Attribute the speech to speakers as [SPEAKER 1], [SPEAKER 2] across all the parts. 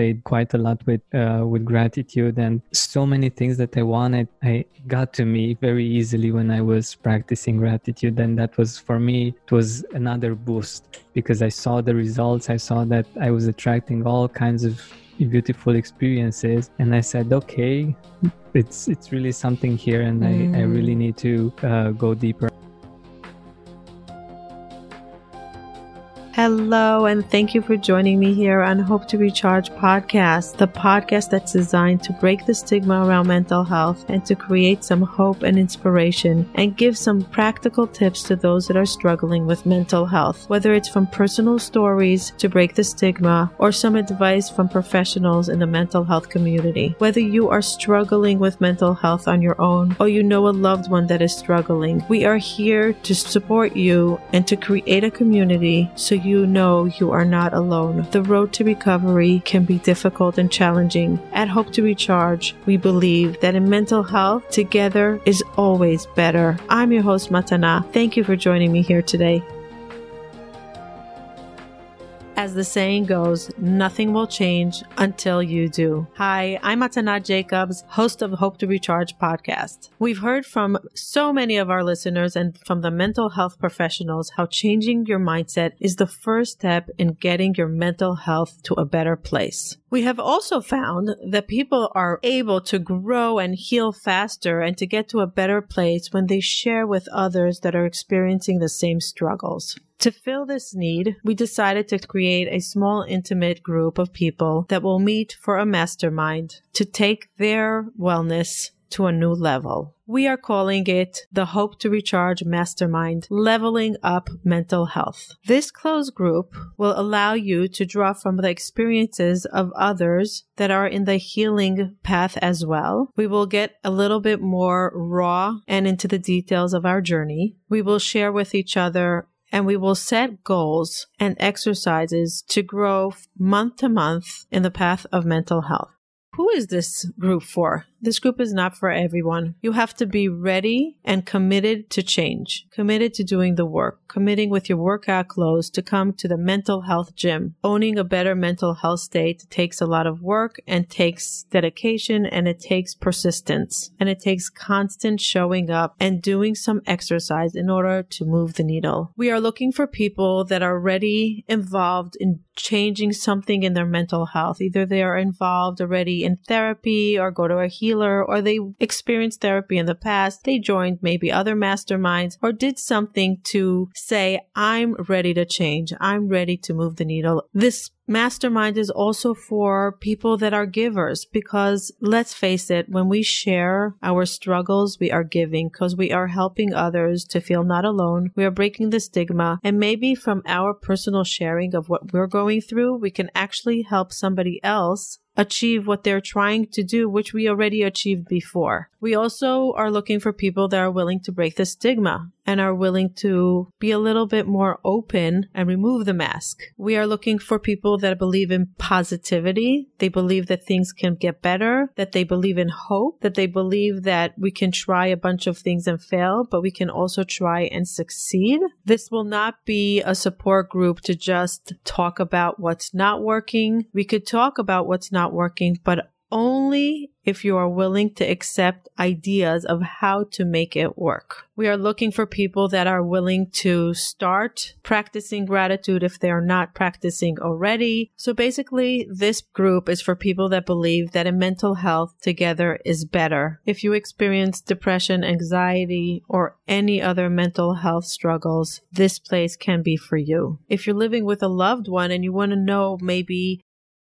[SPEAKER 1] played quite a lot with uh, with gratitude and so many things that I wanted. I got to me very easily when I was practicing gratitude, and that was for me. It was another boost because I saw the results. I saw that I was attracting all kinds of beautiful experiences and i said okay it's it's really something here and mm. I, I really need to uh, go deeper
[SPEAKER 2] Hello, and thank you for joining me here on Hope to Recharge podcast, the podcast that's designed to break the stigma around mental health and to create some hope and inspiration and give some practical tips to those that are struggling with mental health, whether it's from personal stories to break the stigma or some advice from professionals in the mental health community. Whether you are struggling with mental health on your own or you know a loved one that is struggling, we are here to support you and to create a community so you you know you are not alone. The road to recovery can be difficult and challenging. At Hope to Recharge, we believe that in mental health, together is always better. I'm your host, Matana. Thank you for joining me here today. As the saying goes, nothing will change until you do. Hi, I'm Matana Jacobs, host of Hope to Recharge podcast. We've heard from so many of our listeners and from the mental health professionals how changing your mindset is the first step in getting your mental health to a better place. We have also found that people are able to grow and heal faster and to get to a better place when they share with others that are experiencing the same struggles. To fill this need, we decided to create a small intimate group of people that will meet for a mastermind to take their wellness to a new level. We are calling it the Hope to Recharge Mastermind Leveling Up Mental Health. This closed group will allow you to draw from the experiences of others that are in the healing path as well. We will get a little bit more raw and into the details of our journey. We will share with each other and we will set goals and exercises to grow month to month in the path of mental health. Who is this group for? This group is not for everyone. You have to be ready and committed to change, committed to doing the work, committing with your workout clothes to come to the mental health gym. Owning a better mental health state takes a lot of work and takes dedication and it takes persistence and it takes constant showing up and doing some exercise in order to move the needle. We are looking for people that are already involved in changing something in their mental health. Either they are involved already in therapy or go to a healer healer or they experienced therapy in the past, they joined maybe other masterminds or did something to say, I'm ready to change. I'm ready to move the needle. This Mastermind is also for people that are givers because let's face it, when we share our struggles, we are giving because we are helping others to feel not alone. We are breaking the stigma. And maybe from our personal sharing of what we're going through, we can actually help somebody else achieve what they're trying to do, which we already achieved before. We also are looking for people that are willing to break the stigma and are willing to be a little bit more open and remove the mask. We are looking for people that believe in positivity. They believe that things can get better, that they believe in hope, that they believe that we can try a bunch of things and fail, but we can also try and succeed. This will not be a support group to just talk about what's not working. We could talk about what's not working, but only if you are willing to accept ideas of how to make it work. We are looking for people that are willing to start practicing gratitude if they are not practicing already. So basically, this group is for people that believe that a mental health together is better. If you experience depression, anxiety, or any other mental health struggles, this place can be for you. If you're living with a loved one and you want to know maybe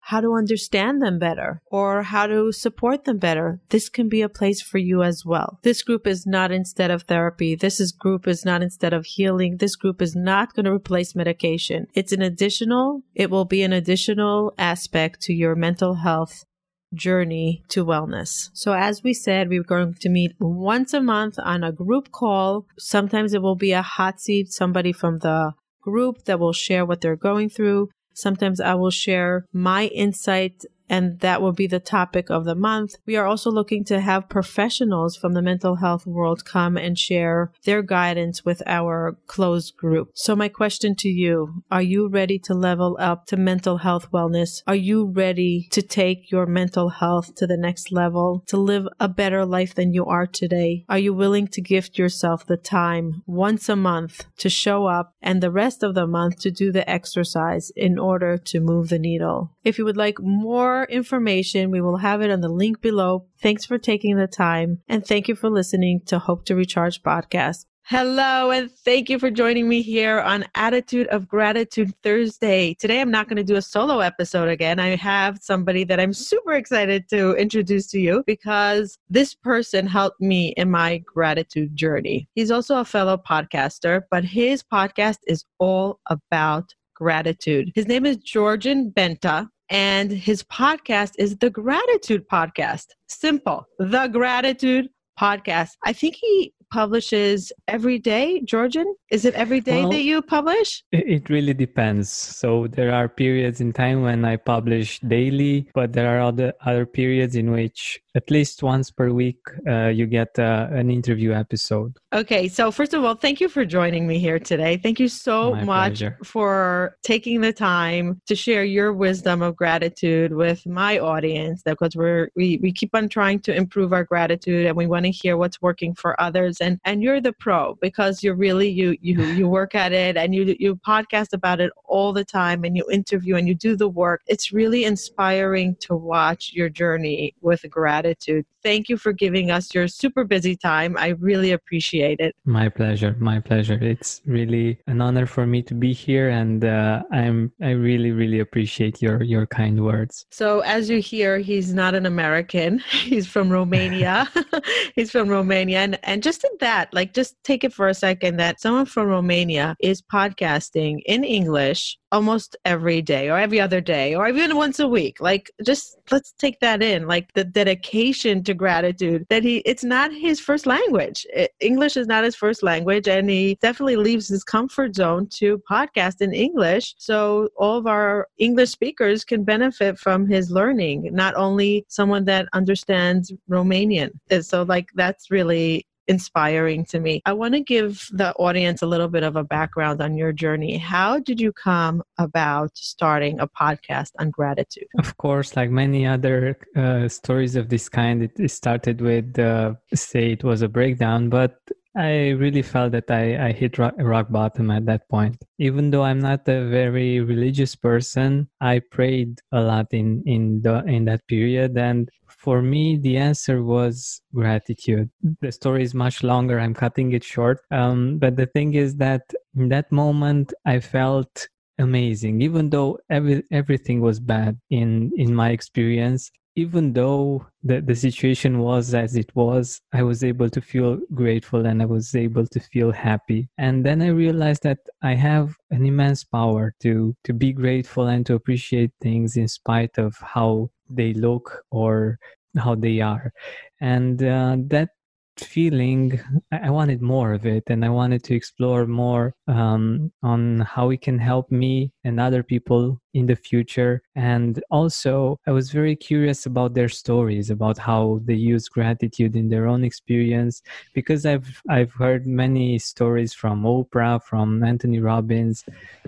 [SPEAKER 2] how to understand them better or how to support them better. This can be a place for you as well. This group is not instead of therapy. This is group is not instead of healing. This group is not going to replace medication. It's an additional, it will be an additional aspect to your mental health journey to wellness. So as we said, we're going to meet once a month on a group call. Sometimes it will be a hot seat, somebody from the group that will share what they're going through. Sometimes I will share my insight and that will be the topic of the month. We are also looking to have professionals from the mental health world come and share their guidance with our closed group. So my question to you, are you ready to level up to mental health wellness? Are you ready to take your mental health to the next level, to live a better life than you are today? Are you willing to gift yourself the time once a month to show up and the rest of the month to do the exercise in order to move the needle? If you would like more information, we will have it on the link below. Thanks for taking the time and thank you for listening to Hope to Recharge podcast. Hello, and thank you for joining me here on Attitude of Gratitude Thursday. Today, I'm not going to do a solo episode again. I have somebody that I'm super excited to introduce to you because this person helped me in my gratitude journey. He's also a fellow podcaster, but his podcast is all about gratitude. His name is Georgian Benta, and his podcast is the Gratitude Podcast. Simple, the Gratitude Podcast. I think he publishes every day, Georgian? Is it every day well, that you publish?
[SPEAKER 1] It really depends. So there are periods in time when I publish daily, but there are other other periods in which at least once per week uh, you get uh, an interview episode.
[SPEAKER 2] Okay, so first of all, thank you for joining me here today. Thank you so My much pleasure. for taking the time to share your wisdom of gratitude with my audience because we're we, we keep on trying to improve our gratitude and we want to hear what's working for others and and you're the pro because you're really you you you work at it and you you podcast about it all the time and you interview and you do the work. It's really inspiring to watch your journey with gratitude. Thank you for giving us your super busy time. I really appreciate it.
[SPEAKER 1] My pleasure. My pleasure. It's really an honor for me to be here, and uh, I'm I really really appreciate your your kind words.
[SPEAKER 2] So as you hear, he's not an American. He's from Romania. he's from Romania, and and just in that, like, just take it for a second that someone from Romania is podcasting in English almost every day or every other day or even once a week? Like just let's take that in like the dedication to gratitude that he it's not his first language. English is not his first language and he definitely leaves his comfort zone to podcast in english. So all of our english speakers can benefit from his learning not only someone that understands romanian. And so like that's really inspiring to me. I want to give the audience a little bit of a background on your journey. How did you come about starting a podcast on gratitude?
[SPEAKER 1] Of course, like many other uh, stories of this kind, it started with, uh, say, it was a breakdown, but I really felt that I, I hit rock, rock, bottom at that point. Even though I'm not a very religious person, I prayed a lot in in the in that period, and for me, the answer was gratitude. The story is much longer. I'm cutting it short. Um, but the thing is that in that moment, I felt amazing. Even though every, everything was bad in, in my experience, even though the, the situation was as it was, I was able to feel grateful and I was able to feel happy. And then I realized that I have an immense power to, to be grateful and to appreciate things in spite of how they look or how they are and uh, that feeling i wanted more of it and i wanted to explore more um, on how it can help me and other people in the future. And also i was very curious about their stories about how they use gratitude in their own experience because i've i've heard many stories from oprah from anthony robbins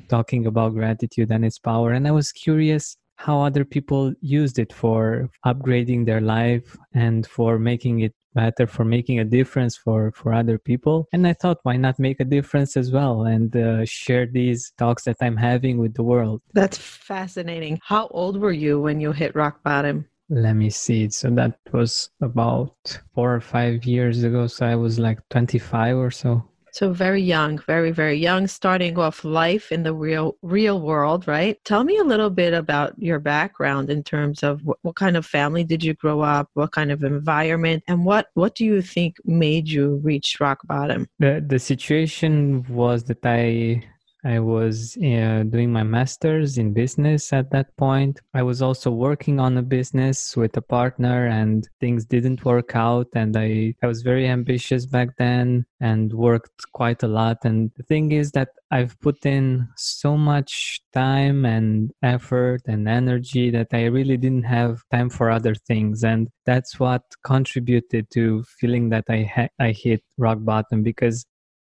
[SPEAKER 1] talking about gratitude and its power. And i was curious how other people used it for upgrading their life and for making it better for making a difference for for other people. And i thought why not make a difference as well and uh, share these talks that i'm having with the world?
[SPEAKER 2] That's fascinating. How old were you when you hit rock bottom?
[SPEAKER 1] Let me see. So that was about four or five years ago. So i was like 25 or so
[SPEAKER 2] so very young, very very young, starting off life in the real real world, right? Tell me a little bit about your background in terms of what, what kind of family did you grow up, what kind of environment, and what what do you think made you reach rock bottom?
[SPEAKER 1] The the situation was that I I was uh, doing my master's in business at that point. I was also working on a business with a partner, and things didn't work out. And I, I was very ambitious back then and worked quite a lot. And the thing is that I've put in so much time and effort and energy that I really didn't have time for other things. And that's what contributed to feeling that I, ha- I hit rock bottom because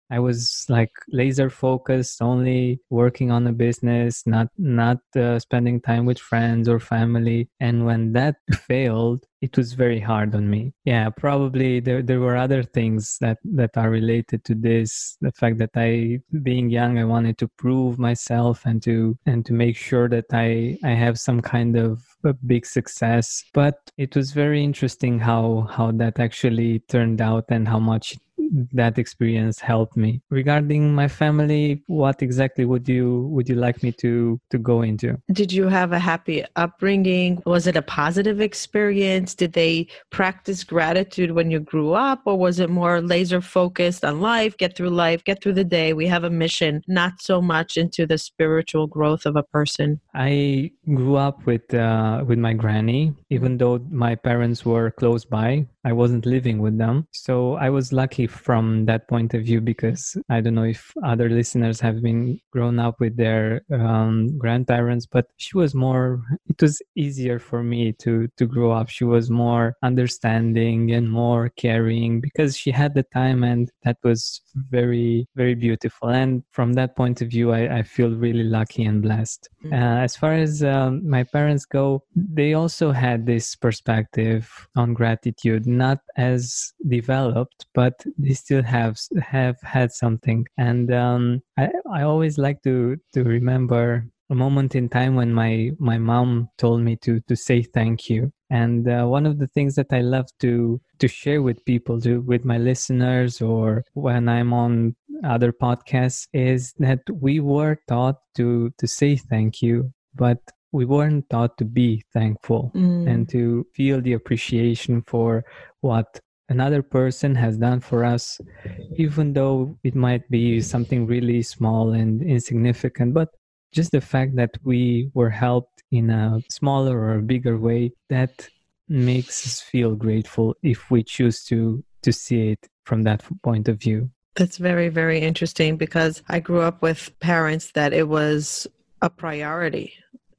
[SPEAKER 1] I was like laser focused, only working on a business, not not uh, spending time with friends or family. And when that failed, it was very hard on me. Yeah, probably there there were other things that that are related to this. The fact that I, being young, I wanted to prove myself and to and to make sure that I I have some kind of a big success. But it was very interesting how how that actually turned out and how much that experience helped me. Regarding my family what exactly would you would you like me to to go into?
[SPEAKER 2] Did you have a happy upbringing? Was it a positive experience? Did they practice gratitude when you grew up or was it more laser focused on life get through life get through the day? We have a mission not so much into the spiritual growth of a person.
[SPEAKER 1] I grew up with uh, with my granny even though my parents were close by i wasn't living with them so i was lucky from that point of view because I don't know if other listeners have been grown up with their um, grandparents, but she was more. It was easier for me to to grow up. She was more understanding and more caring because she had the time, and that was very very beautiful. And from that point of view, I, I feel really lucky and blessed. Mm-hmm. Uh, as far as um, my parents go, they also had this perspective on gratitude, not as developed, but they still have have had something. And um, I I always like to to remember a moment in time when my my mom told me to to say thank you and uh, one of the things that i love to to share with people to with my listeners or when i'm on other podcasts is that we were taught to to say thank you but we weren't taught to be thankful mm. and to feel the appreciation for what another person has done for us, even though it might be something really small and insignificant. But just the fact that we were helped in a smaller or bigger way, that makes us feel grateful if we choose to to see it from that point of view.
[SPEAKER 2] That's very, very interesting because I grew up with parents that it was a priority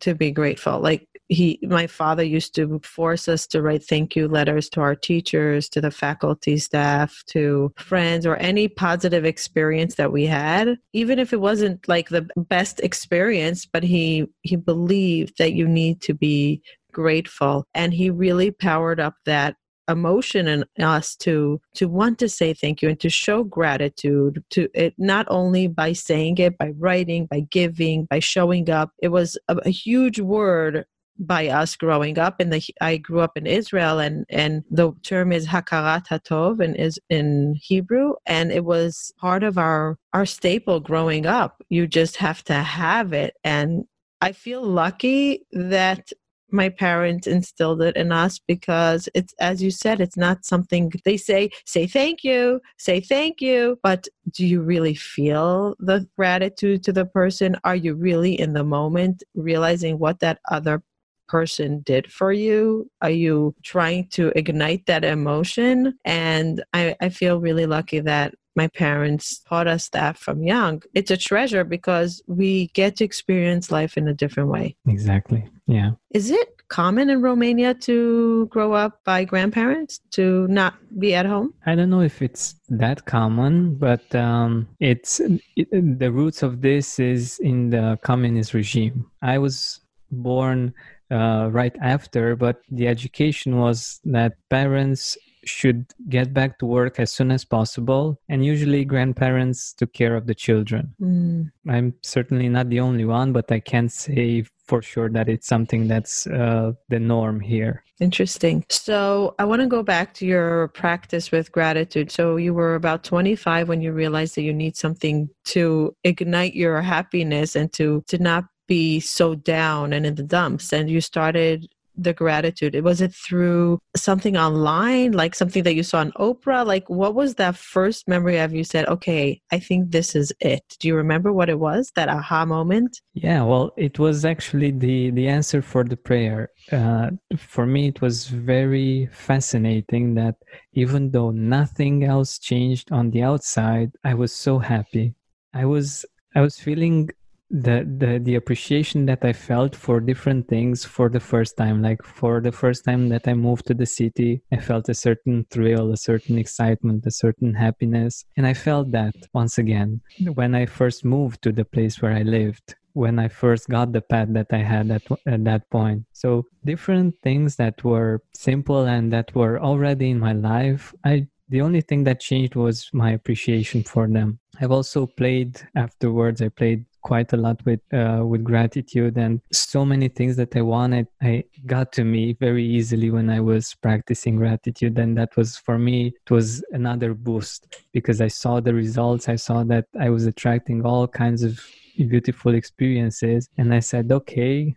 [SPEAKER 2] to be grateful. Like he my father used to force us to write thank you letters to our teachers to the faculty staff to friends or any positive experience that we had even if it wasn't like the best experience but he he believed that you need to be grateful and he really powered up that emotion in us to to want to say thank you and to show gratitude to it not only by saying it by writing by giving by showing up. It was a, a huge word by us growing up in the I grew up in Israel and and the term is hakarat hatov and is in Hebrew. And it was part of our our staple growing up. You just have to have it. And I feel lucky that my parents instilled it in us because it's as you said it's not something they say say thank you say thank you. But do you really feel the gratitude to the person? Are you really in the moment realizing what that other person did for you? Are you trying to ignite that emotion? And i, I feel really lucky that my parents taught us that from young. It's a treasure because we get to experience life in a different way.
[SPEAKER 1] Exactly. Yeah.
[SPEAKER 2] Is it common in Romania to grow up by grandparents to not be at home?
[SPEAKER 1] I don't know if it's that common, but um, it's it, the roots of this is in the communist regime. I was born uh, right after, but the education was that parents should get back to work as soon as possible. And usually, grandparents took care of the children. Mm. I'm certainly not the only one, but I can't say for sure that it's something that's uh, the norm here.
[SPEAKER 2] Interesting. So I want to go back to your practice with gratitude. So you were about 25 when you realized that you need something to ignite your happiness and to to not be so down and in the dumps and you started the gratitude? It was it through something online, like something that you saw on Oprah? Like, what was that first memory of you said, okay, I think this is it? Do you remember what it was, that aha moment?
[SPEAKER 1] Yeah, well, it was actually the, the answer for the prayer. Uh, for me, it was very fascinating that even though nothing else changed on the outside, I was so happy. I was I was feeling the the the appreciation that I felt for different things for the first time. Like for the first time that I moved to the city, I felt a certain thrill, a certain excitement, a certain happiness, and I felt that once again when I first moved to the place where I lived. When I first got the pet that I had at, at that point. So, different things that were simple and that were already in my life, I the only thing that changed was my appreciation for them. I've also played afterwards. I played quite a lot with uh, with gratitude and so many things that I wanted I got to me very easily when I was practicing gratitude and that was for me it was another boost because I saw the results I saw that I was attracting all kinds of beautiful experiences and I said okay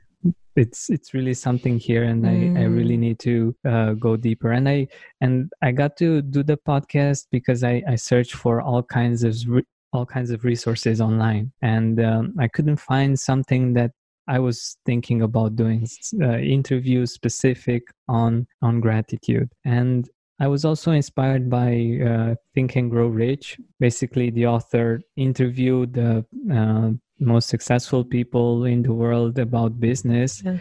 [SPEAKER 1] it's it's really something here and mm. I, I mm. really need to uh, go deeper and i and i got to do the podcast because i i searched for all kinds of all kinds of resources online. And um, i couldn't find something that i was thinking about doing uh, interviews specific on on gratitude. And i was also inspired by uh, think and grow rich. Basically the author interviewed the uh, most successful people in the world about business. Yeah.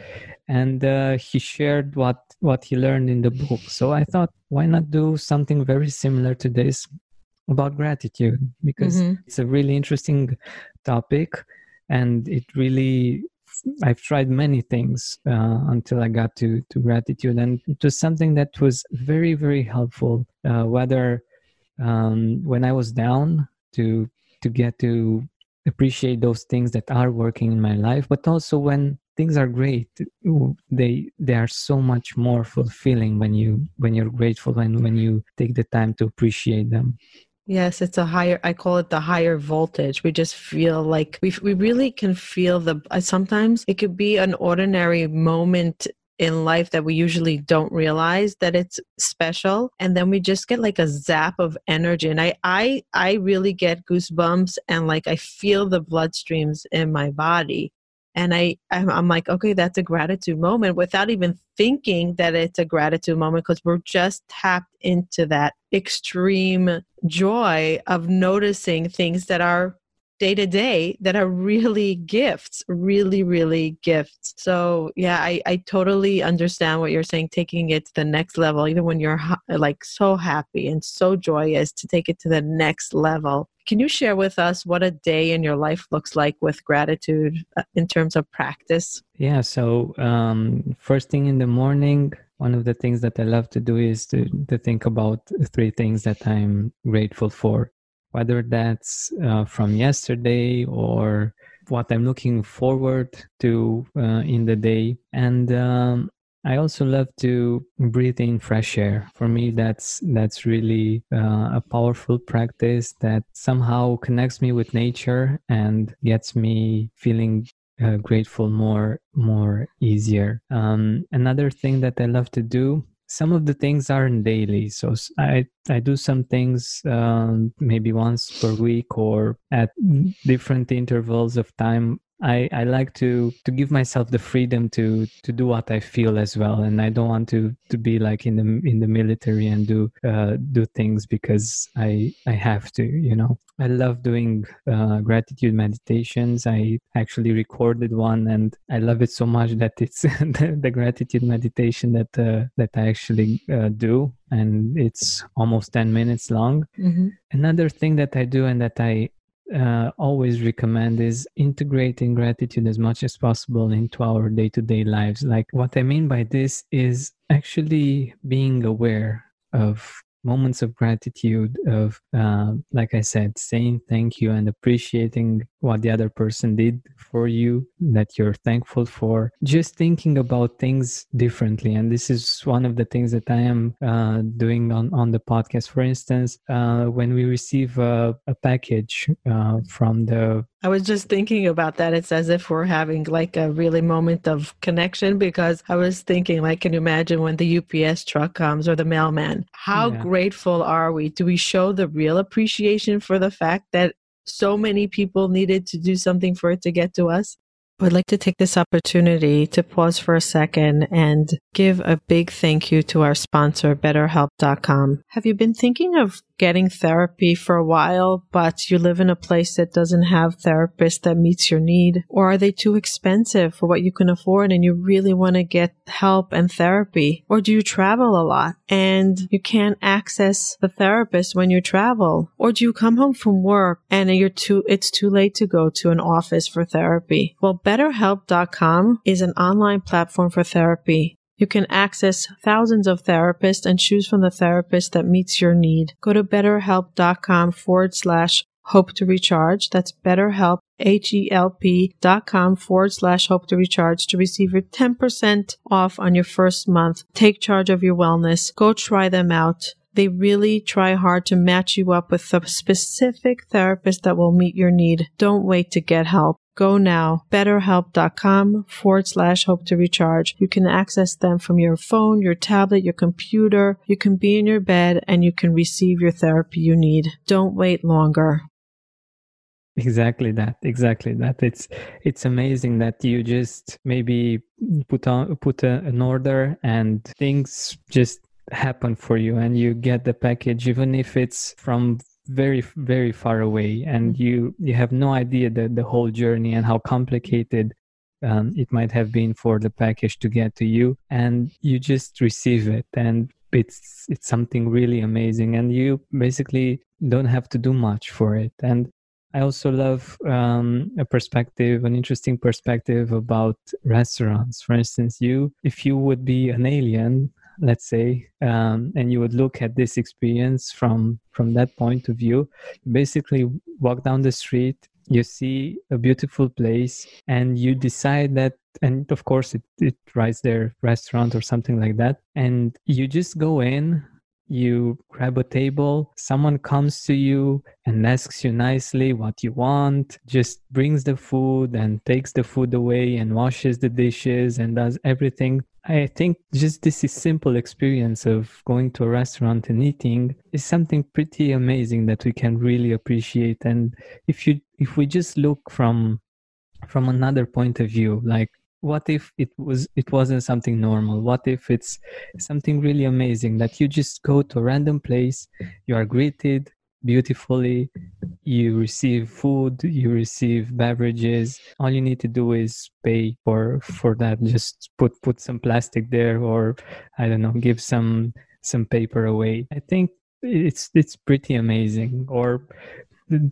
[SPEAKER 1] and uh, he shared what what he learned in the book. So i thought why not do something very similar to this about gratitude because mm-hmm. it's a really interesting topic and it really I've tried many things uh, until I got to to gratitude, and it was something that was very very helpful. Uh, whether um, when I was down to to get to appreciate those things that are working in my life, but also when things are great, they they are so much more fulfilling when you when you're grateful and when you take the time to appreciate them.
[SPEAKER 2] Yes, it's a higher, I call it the higher voltage. We just feel like we, we really can feel the, uh, sometimes it could be an ordinary moment in life that we usually don't realize that it's special. And then we just get like a zap of energy. And i i i really get goosebumps and like i feel the bloodstreams in my body and I I'm, like okay that's a gratitude moment without even thinking that it's a gratitude moment because we're just tapped into that extreme joy of noticing things that are day to day that are really gifts really really gifts. So yeah I, I totally understand what you're saying taking it to the next level even when you're like so happy and so joyous to take it to the next level can you share with us what a day in your life looks like with gratitude uh, in terms of practice?
[SPEAKER 1] Yeah, so um, first thing in the morning, one of the things that I love to do is to, to think about three things that I'm grateful for, whether that's uh, from yesterday or what I'm looking forward to uh, in the day. And um, I also love to breathe in fresh air. For me, that's that's really uh, a powerful practice that somehow connects me with nature and gets me feeling uh, grateful more more easier. Um, another thing that I love to do. Some of the things aren't daily, so I I do some things um, maybe once per week or at different intervals of time I, I like to to give myself the freedom to to do what I feel as well, and I don't want to to be like in the in the military and do uh, do things because I I have to. You know, I love doing uh, gratitude meditations. I actually recorded one, and I love it so much that it's the, the, gratitude meditation that uh, that I actually uh, do, and it's almost ten minutes long. Mm-hmm. Another thing that I do and that I uh, always recommend is integrating gratitude as much as possible into our day to day lives. Like, what I mean by this is actually being aware of moments of gratitude of uh, like i said saying thank you and appreciating what the other person did for you that you're thankful for. Just thinking about things differently and this is one of the things that i am uh, doing on, on the podcast. For instance uh, when we receive a, a package uh, from the
[SPEAKER 2] I was just thinking about that. It's as if we're having like a really moment of connection because I was thinking, like, can you imagine when the UPS truck comes or the mailman? How yeah. grateful are we? Do we show the real appreciation for the fact that so many people needed to do something for it to get to us? Would like to take this opportunity to pause for a second and give a big thank you to our sponsor, BetterHelp.com. Have you been thinking of getting therapy for a while, but you live in a place that doesn't have therapists that meets your need? Or are they too expensive for what you can afford and you really want to get help and therapy? Or do you travel a lot and you can't access the therapist when you travel? Or do you come home from work and you're too, it's too late to go to an office for therapy? Well, BetterHelp.com is an online platform for therapy. You can access thousands of therapists and choose from the therapist that meets your need. Go to betterhelp.com forward slash hope to recharge. That's betterhelp, H-E-L-P dot com forward slash hope to recharge to receive your 10% off on your first month. Take charge of your wellness. Go try them out. They really try hard to match you up with the specific therapist that will meet your need. Don't wait to get help. Go now, betterhelp.com forward slash hope to recharge. You can access them from your phone, your tablet, your computer. You can be in your bed and you can receive your therapy you need. Don't wait longer.
[SPEAKER 1] Exactly that. Exactly that. It's it's amazing that you just maybe put on put a, an order and things just happen for you and you get the package even if it's from very very far away and mm-hmm. you you have no idea the, the whole journey and how complicated um, it might have been for the package to get to you and you just receive it and it's it's something really amazing and you basically don't have to do much for it and i also love um, a perspective an interesting perspective about restaurants for instance you if you would be an alien let's say um, and you would look at this experience from from that point of view basically walk down the street you see a beautiful place and you decide that and of course it, it writes their restaurant or something like that and you just go in you grab a table, someone comes to you and asks you nicely what you want, just brings the food and takes the food away and washes the dishes and does everything. I think just this simple experience of going to a restaurant and eating is something pretty amazing that we can really appreciate. And if you if we just look from from another point of view, like what if it was it wasn't something normal what if it's something really amazing that you just go to a random place you are greeted beautifully you receive food you receive beverages. All you need to do is pay for for that. Just put put some plastic there or i don't know give some some paper away. I think it's it's pretty amazing. Or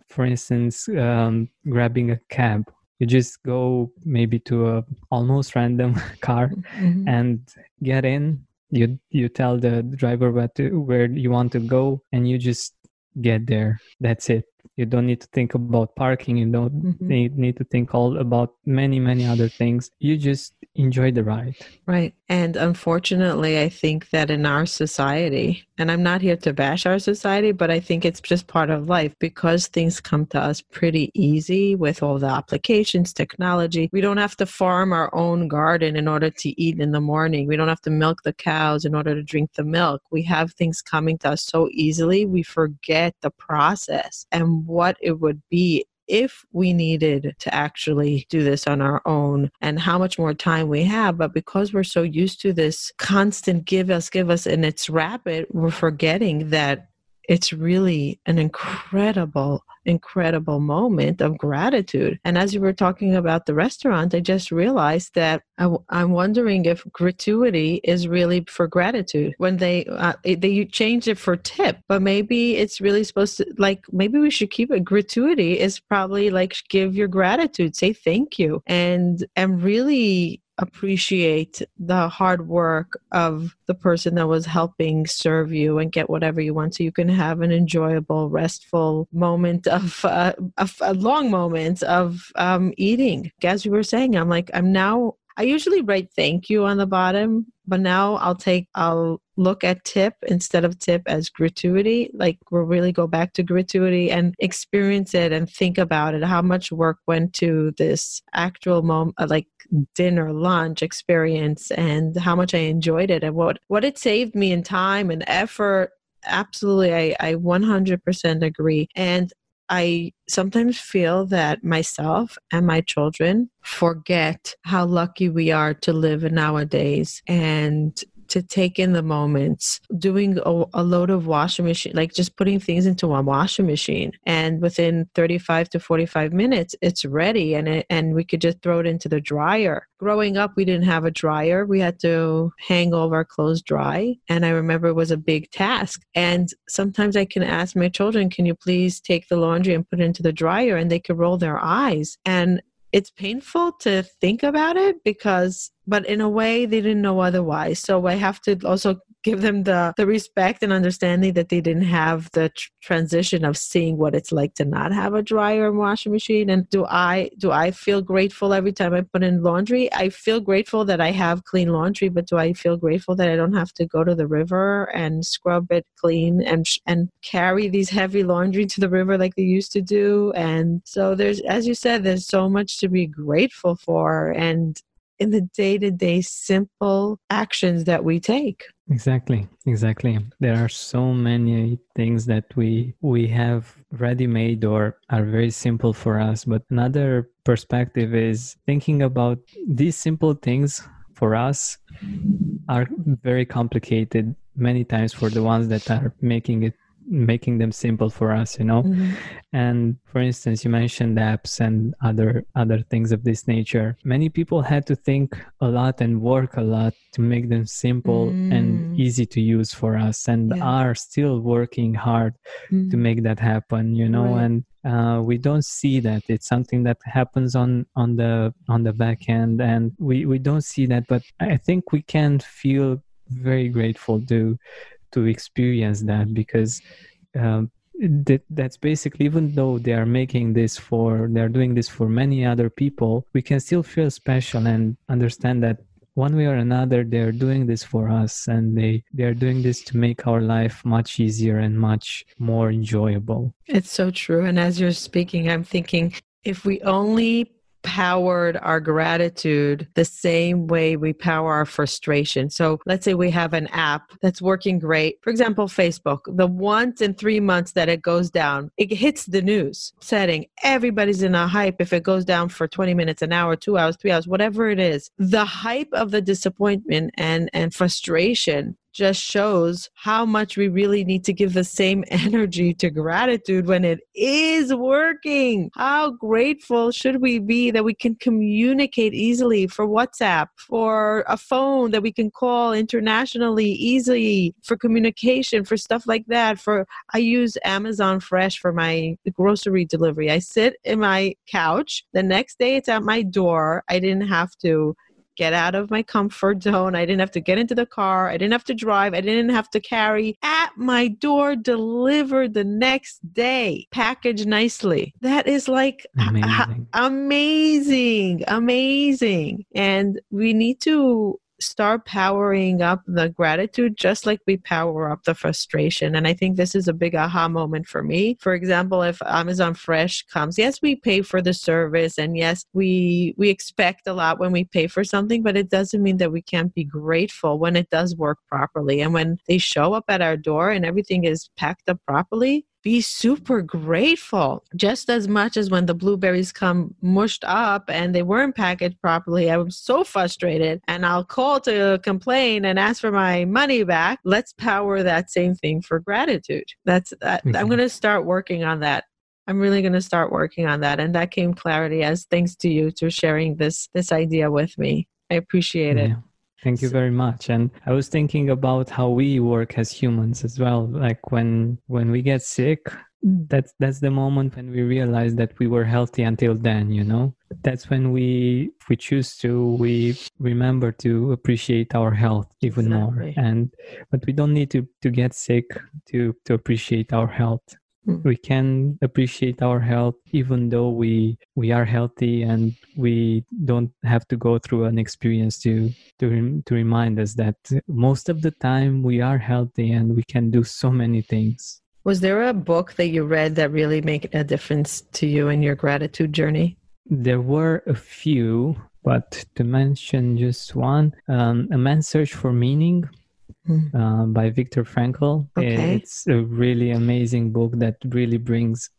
[SPEAKER 1] for instance um, grabbing a cab. You just go maybe to a almost random car mm-hmm. and get in. You you tell the driver where to where you want to go and you just get there. That's it you don't need to think about parking you don't mm-hmm. need, need to think all about many many other things. You just enjoy the ride.
[SPEAKER 2] Right. And unfortunately i think that in our society and i'm not here to bash our society but i think it's just part of life. Because things come to us pretty easy with all the applications technology we don't have to farm our own garden in order to eat in the morning. We don't have to milk the cows in order to drink the milk. We have things coming to us so easily we forget the process. And what it would be if we needed to actually do this on our own and how much more time we have. But because we're so used to this constant give us, give us, and it's rapid, we're forgetting that it's really an incredible incredible moment of gratitude. And as you were talking about the restaurant, I just realized that I, am wondering if gratuity is really for gratitude when they uh, they change it for tip, but maybe it's really supposed to like maybe we should keep it. Gratuity is probably like give your gratitude, say thank you, and and really appreciate the hard work of the person that was helping serve you and get whatever you want so you can have an enjoyable restful moment of uh, a, long moment of um, eating. As you were saying i'm like i'm now i usually write thank you on the bottom but now i'll take i'll look at tip instead of tip as gratuity like we'll really go back to gratuity and experience it and think about it how much work went to this actual moment uh, like dinner lunch experience and how much i enjoyed it and what what it saved me in time and effort. Absolutely i i 100% agree. And I sometimes feel that myself and my children forget how lucky we are to live nowadays and to take in the moments, doing a, a, load of washing machine, like just putting things into a washing machine, and within 35 to 45 minutes, it's ready, and it, and we could just throw it into the dryer. Growing up, we didn't have a dryer; we had to hang all of our clothes dry, and I remember it was a big task. And sometimes I can ask my children, "Can you please take the laundry and put it into the dryer?" And they could roll their eyes, and it's painful to think about it because but in a way they didn't know otherwise. So i have to also give them the the respect and understanding that they didn't have the tr- transition of seeing what it's like to not have a dryer and washing machine. And do i do i feel grateful every time i put in laundry? I feel grateful that i have clean laundry but do i feel grateful that i don't have to go to the river and scrub it clean and and carry these heavy laundry to the river like they used to do? And so there's as you said there's so much to be grateful for and in the day to day simple actions that we take.
[SPEAKER 1] Exactly, exactly. There are so many things that we we have ready made or are very simple for us. But another perspective is thinking about these simple things for us are very complicated many times for the ones that are making it making them simple for us you know mm-hmm. and for instance you mentioned apps and other other things of this nature many people had to think a lot and work a lot to make them simple mm. and easy to use for us and yeah. are still working hard mm. to make that happen you know right. and uh, we don't see that it's something that happens on on the on the back end and we we don't see that but i think we can feel very grateful to to experience that because um, that, that's basically even though they are making this for they're doing this for many other people we can still feel special and understand that one way or another they're doing this for us and they they're doing this to make our life much easier and much more enjoyable.
[SPEAKER 2] It's so true. And as you're speaking i'm thinking if we only powered our gratitude the same way we power our frustration. So let's say we have an app that's working great. For example, Facebook, the once in three months that it goes down, it hits the news setting. Everybody's in a hype if it goes down for 20 minutes, an hour, two hours, three hours, whatever it is. The hype of the disappointment and, and frustration just shows how much we really need to give the same energy to gratitude when it is working. How grateful should we be that we can communicate easily for WhatsApp, for a phone that we can call internationally easily, for communication, for stuff like that. For I use Amazon Fresh for my grocery delivery. I sit in my couch, the next day it's at my door. I didn't have to get out of my comfort zone. I didn't have to get into the car. I didn't have to drive. I didn't have to carry at my door, delivered the next day, packaged nicely. That is like uh, uh, amazing, amazing. amazing. And we need to start powering up the gratitude just like we power up the frustration. And I think this is a big aha moment for me. For example, if Amazon Fresh comes, yes, we pay for the service and yes, we we expect a lot when we pay for something, but it doesn't mean that we can't be grateful when it does work properly. And when they show up at our door and everything is packed up properly, be super grateful just as much as when the blueberries come mushed up and they weren't packaged properly. I was so frustrated and I'll call to complain and ask for my money back. Let's power that same thing for gratitude. That's that, mm-hmm. I'm going to start working on that. I'm really going to start working on that and that came clarity as thanks to you to sharing this this idea with me. I appreciate it.
[SPEAKER 1] Thank you very much. And I was thinking about how we work as humans as well. Like when when we get sick, mm. that's that's the moment when we realize that we were healthy until then, you know? That's when we if we choose to, we remember to appreciate our health even exactly. more. And but we don't need to to get sick to to appreciate our health. We can appreciate our health even though we we are healthy and we don't have to go through an experience to to to remind us that most of the time we are healthy and we can do so many things.
[SPEAKER 2] Was there a book that you read that really made a difference to you in your gratitude journey?
[SPEAKER 1] There were a few but to mention just one um, a man's search for meaning uh, by Viktor Frankl. Okay. It's a really amazing book that really brings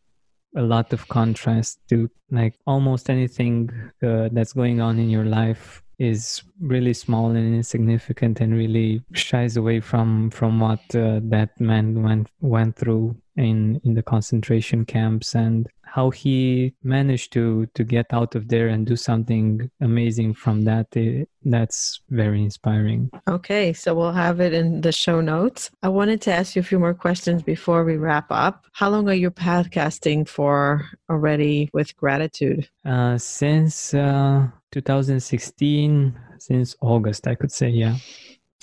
[SPEAKER 1] a lot of contrast to like almost anything uh, that's going on in your life is really small and insignificant and really shies away from from what uh, that man went went through in in the concentration camps and how he managed to to get out of there and do something amazing from that it, eh, that's very inspiring.
[SPEAKER 2] Okay so we'll have it in the show notes. I wanted to ask you a few more questions before we wrap up. How long are you podcasting for already with gratitude?
[SPEAKER 1] Uh, since uh, 2016 since august i could say yeah.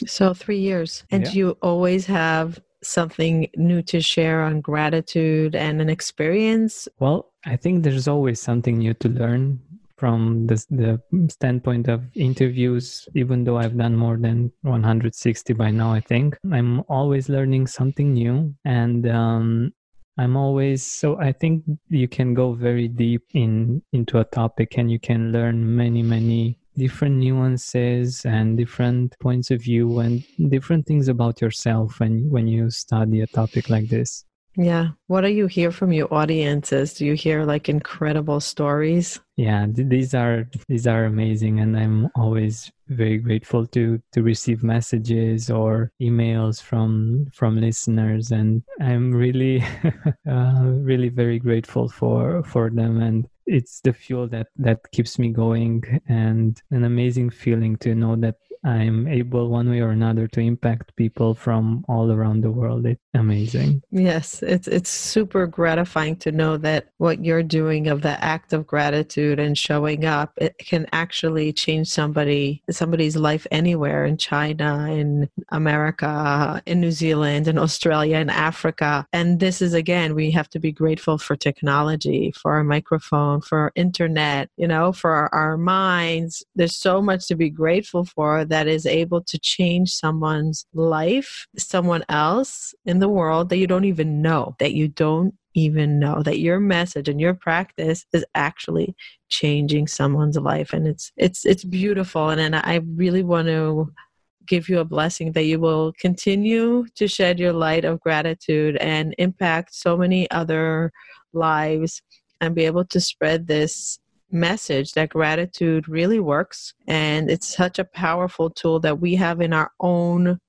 [SPEAKER 2] So three years. And yeah. you always have something new to share on gratitude and an experience?
[SPEAKER 1] Well, I think there's always something new to learn from the, the standpoint of interviews, even though I've done more than 160 by now, I think. I'm always learning something new. And um, I'm always so I think you can go very deep in into a topic and you can learn many many different nuances and different points of view and different things about yourself when when you study a topic like this.
[SPEAKER 2] Yeah. What do you hear from your audiences? Do you hear like incredible stories?
[SPEAKER 1] Yeah th- these are these are amazing and i'm always very grateful to to receive messages or emails from from listeners and i'm really uh, really very grateful for for them and it's the fuel that that keeps me going and an amazing feeling to know that I'm able one way or another to impact people from all around the world. It's amazing.
[SPEAKER 2] Yes, it's it's super gratifying to know that what you're doing of the act of gratitude and showing up, it can actually change somebody somebody's life anywhere in China, in America, in New Zealand, in Australia, in Africa. And this is again, we have to be grateful for technology, for our microphone, for our internet, you know, for our, our minds. There's so much to be grateful for that is able to change someone's life, someone else in the world that you don't even know, that you don't even know that your message and your practice is actually changing someone's life and it's it's it's beautiful and, and I really want to give you a blessing that you will continue to shed your light of gratitude and impact so many other lives and be able to spread this message that gratitude really works and it's such a powerful tool that we have in our own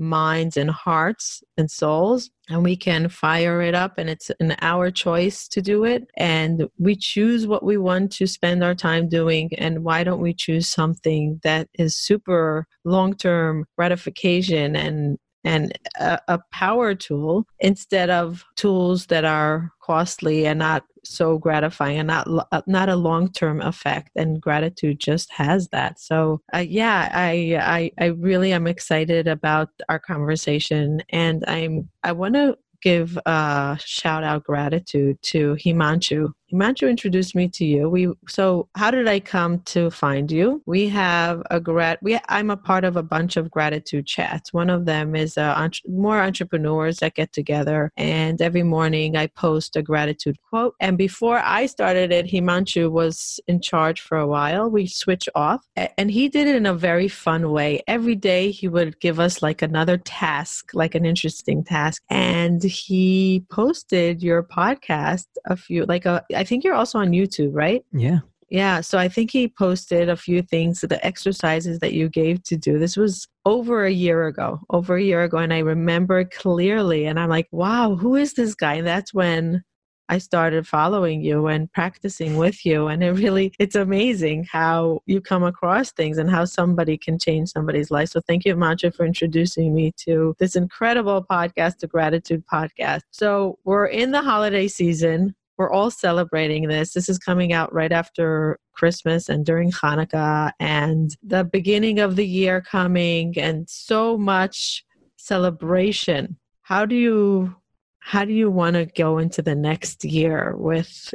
[SPEAKER 2] minds and hearts and souls and we can fire it up and it's an our choice to do it and we choose what we want to spend our time doing and why don't we choose something that is super long-term gratification and and a, a, power tool instead of tools that are costly and not so gratifying and not uh, not a long-term effect and gratitude just has that. So uh, yeah I, I i really am excited about our conversation and i'm i want to give a shout out gratitude to himanshu Himanshu introduced me to you. We so how did I come to find you? We have a grat. We I'm a part of a bunch of gratitude chats. One of them is uh, entre- more entrepreneurs that get together, and every morning I post a gratitude quote. And before I started it, Himanshu was in charge for a while. We switch off, and he did it in a very fun way. Every day he would give us like another task, like an interesting task, and he posted your podcast a few like a I think you're also on YouTube, right?
[SPEAKER 1] Yeah.
[SPEAKER 2] Yeah. So I think he posted a few things, the exercises that you gave to do. This was over a year ago, over a year ago. And I remember clearly. And I'm like, wow, who is this guy? And that's when I started following you and practicing with you. And it really, it's amazing how you come across things and how somebody can change somebody's life. So thank you, Mantra, for introducing me to this incredible podcast, the Gratitude Podcast. So we're in the holiday season. We're all celebrating this. This is coming out right after Christmas and during Hanukkah and the beginning of the year coming and so much celebration. How do you how do you want to go into the next year with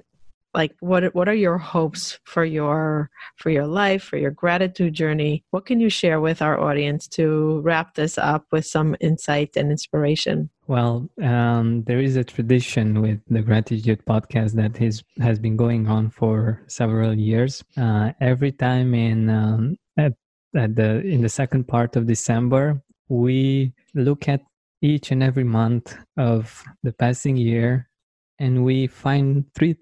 [SPEAKER 2] like what what are your hopes for your for your life for your gratitude journey? What can you share with our audience to wrap this up with some insight and inspiration?
[SPEAKER 1] Well um, there is a tradition with the gratitude podcast that has been going on for several years. Uh, every time in um, at, at the in the second part of december we look at each and every month of the passing year and we find three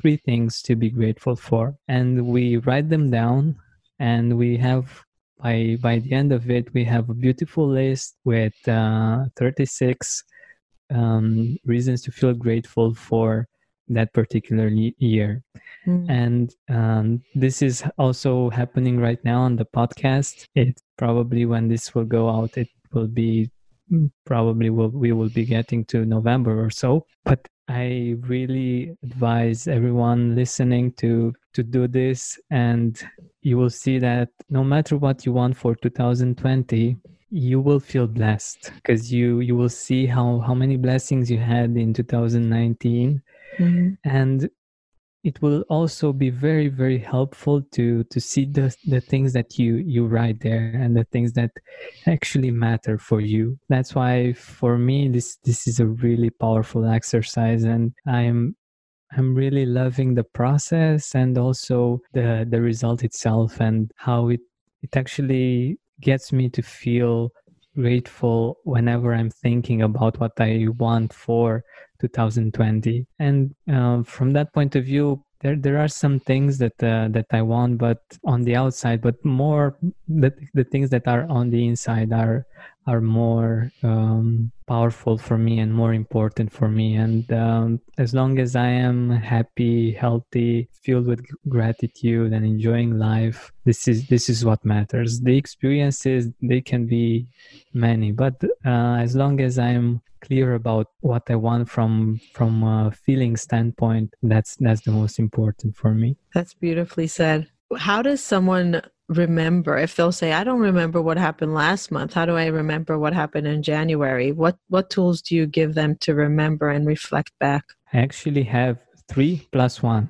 [SPEAKER 1] three things to be grateful for. And we write them down and we have by by the end of it we have a beautiful list with uh, 36 um, reasons to feel grateful for that particular year. Mm. and um, this is also happening right now on the podcast. It probably when this will go out it will be probably will we will be getting to november or so. But I really advise everyone listening to to do this and you will see that no matter what you want for 2020 you will feel blessed because you you will see how how many blessings you had in 2019 mm-hmm. and it will also be very very helpful to to see the the things that you you write there and the things that actually matter for you. That's why for me this this is a really powerful exercise and i'm i'm really loving the process and also the the result itself and how it it actually gets me to feel grateful whenever i'm thinking about what i want for 2020 and uh, from that point of view there there are some things that uh, that I want, but on the outside, but more the the things that are on the inside are are more um, powerful for me and more important for me. And um, as long as I am happy, healthy, filled with gratitude, and enjoying life, this is this is what matters. The experiences they can be many, but uh, as long as I'm clear about what I want from from a feeling standpoint, that's that's the most important for me.
[SPEAKER 2] That's beautifully said. How does someone remember if they'll say i don't remember what happened last month. How do i remember what happened in january? What what tools do you give them to remember and reflect back?
[SPEAKER 1] I actually have three plus one.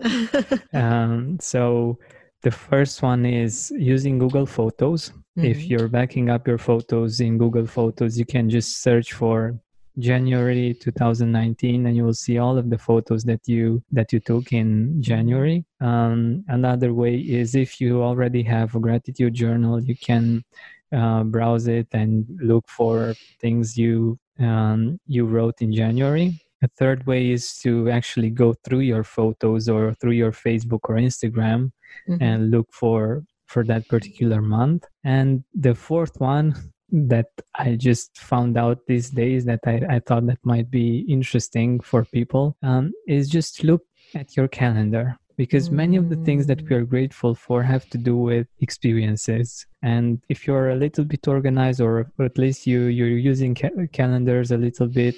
[SPEAKER 1] Um, so the first one is using google photos. Mm-hmm. if you're backing up your photos in google photos you can just search for January 2019 and you will see all of the photos that you that you took in January. Um, another way is if you already have a gratitude journal, you can uh, browse it and look for things you um, you wrote in January. A third way is to actually go through your photos or through your Facebook or Instagram mm-hmm. and look for for that particular month. And the fourth one that I just found out these days that I, I thought that might be interesting for people um, is just look at your calendar because many of the things that we are grateful for have to do with experiences. And if you're a little bit organized or, or at least you you're using ca- calendars a little bit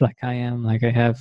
[SPEAKER 1] like i am like i have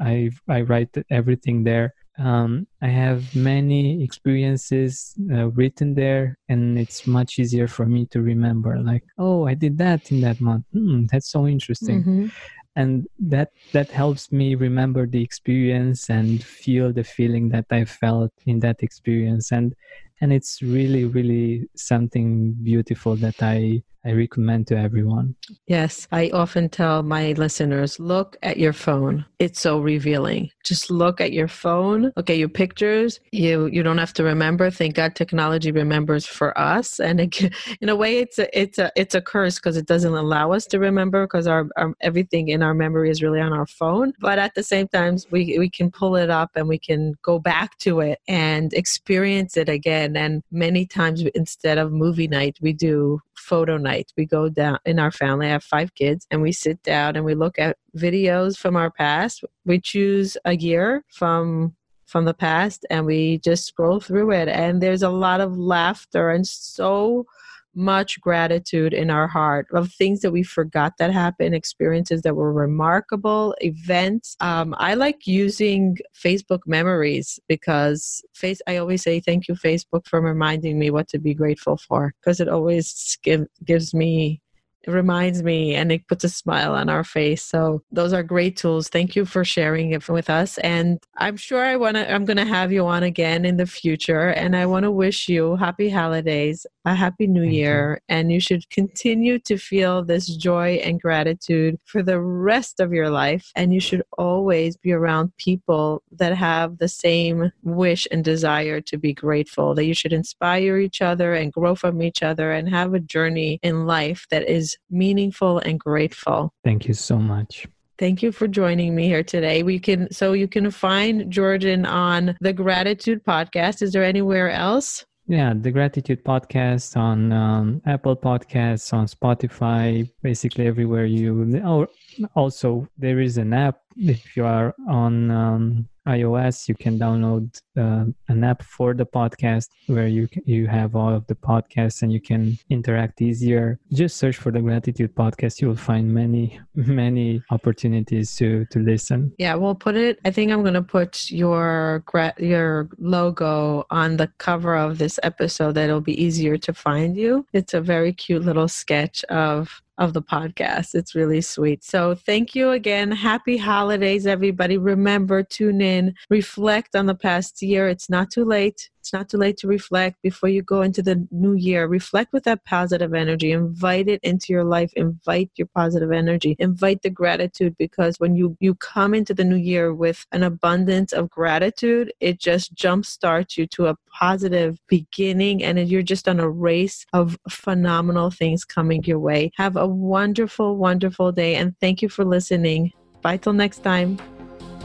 [SPEAKER 1] i i write everything there um, I have many experiences uh, written there, and it's much easier for me to remember. Like, oh, I did that in that month. Hmm, that's so interesting, mm-hmm. and that that helps me remember the experience and feel the feeling that I felt in that experience. And and it's really, really something beautiful that I I recommend to everyone.
[SPEAKER 2] Yes, I often tell my listeners look at your phone. It's so revealing. Just look at your phone, look at your pictures. You you don't have to remember. Thank God technology remembers for us. And it, in a way it's a it's a it's a curse because it doesn't allow us to remember because our, our everything in our memory is really on our phone. But at the same time we we can pull it up and we can go back to it and experience it again. And many times instead of movie night we do photo night. We go down in our family, I have five kids, and we sit down and we look at videos from our past. We choose a year from from the past and we just scroll through it and there's a lot of laughter and so much gratitude in our heart of things that we forgot that happened, experiences that were remarkable, events. Um, I like using Facebook memories because face. I always say thank you, Facebook, for reminding me what to be grateful for because it always give, gives me it reminds me and it puts a smile on our face. So those are great tools. Thank you for sharing it with us. And I'm sure I want to, I'm going to have you on again in the future. And I want to wish you happy holidays, a happy new Thank year. You. And you should continue to feel this joy and gratitude for the rest of your life. And you should always be around people that have the same wish and desire to be grateful, that you should inspire each other and grow from each other and have a journey in life that is meaningful and grateful.
[SPEAKER 1] Thank you so much.
[SPEAKER 2] Thank you for joining me here today. We can so you can find Jordan on the Gratitude podcast. Is there anywhere else?
[SPEAKER 1] Yeah, the Gratitude podcast on um, Apple Podcasts, on Spotify, basically everywhere you. Or also, there is an app if you are on um, iOS, you can download uh, an app for the podcast where you you have all of the podcasts and you can interact easier. Just search for the Gratitude Podcast. You will find many many opportunities to to listen.
[SPEAKER 2] Yeah, we'll put it. I think I'm going to put your your logo on the cover of this episode. That'll be easier to find you. It's a very cute little sketch of of the podcast. It's really sweet. So thank you again. Happy holidays, everybody. Remember, tune in, reflect on the past year. It's not too late. It's not too late to reflect before you go into the new year. Reflect with that positive energy. Invite it into your life. Invite your positive energy. Invite the gratitude because when you you come into the new year with an abundance of gratitude, it just jumpstarts you to a positive beginning and you're just on a race of phenomenal things coming your way. Have a wonderful, wonderful day and thank you for listening. Bye till next time.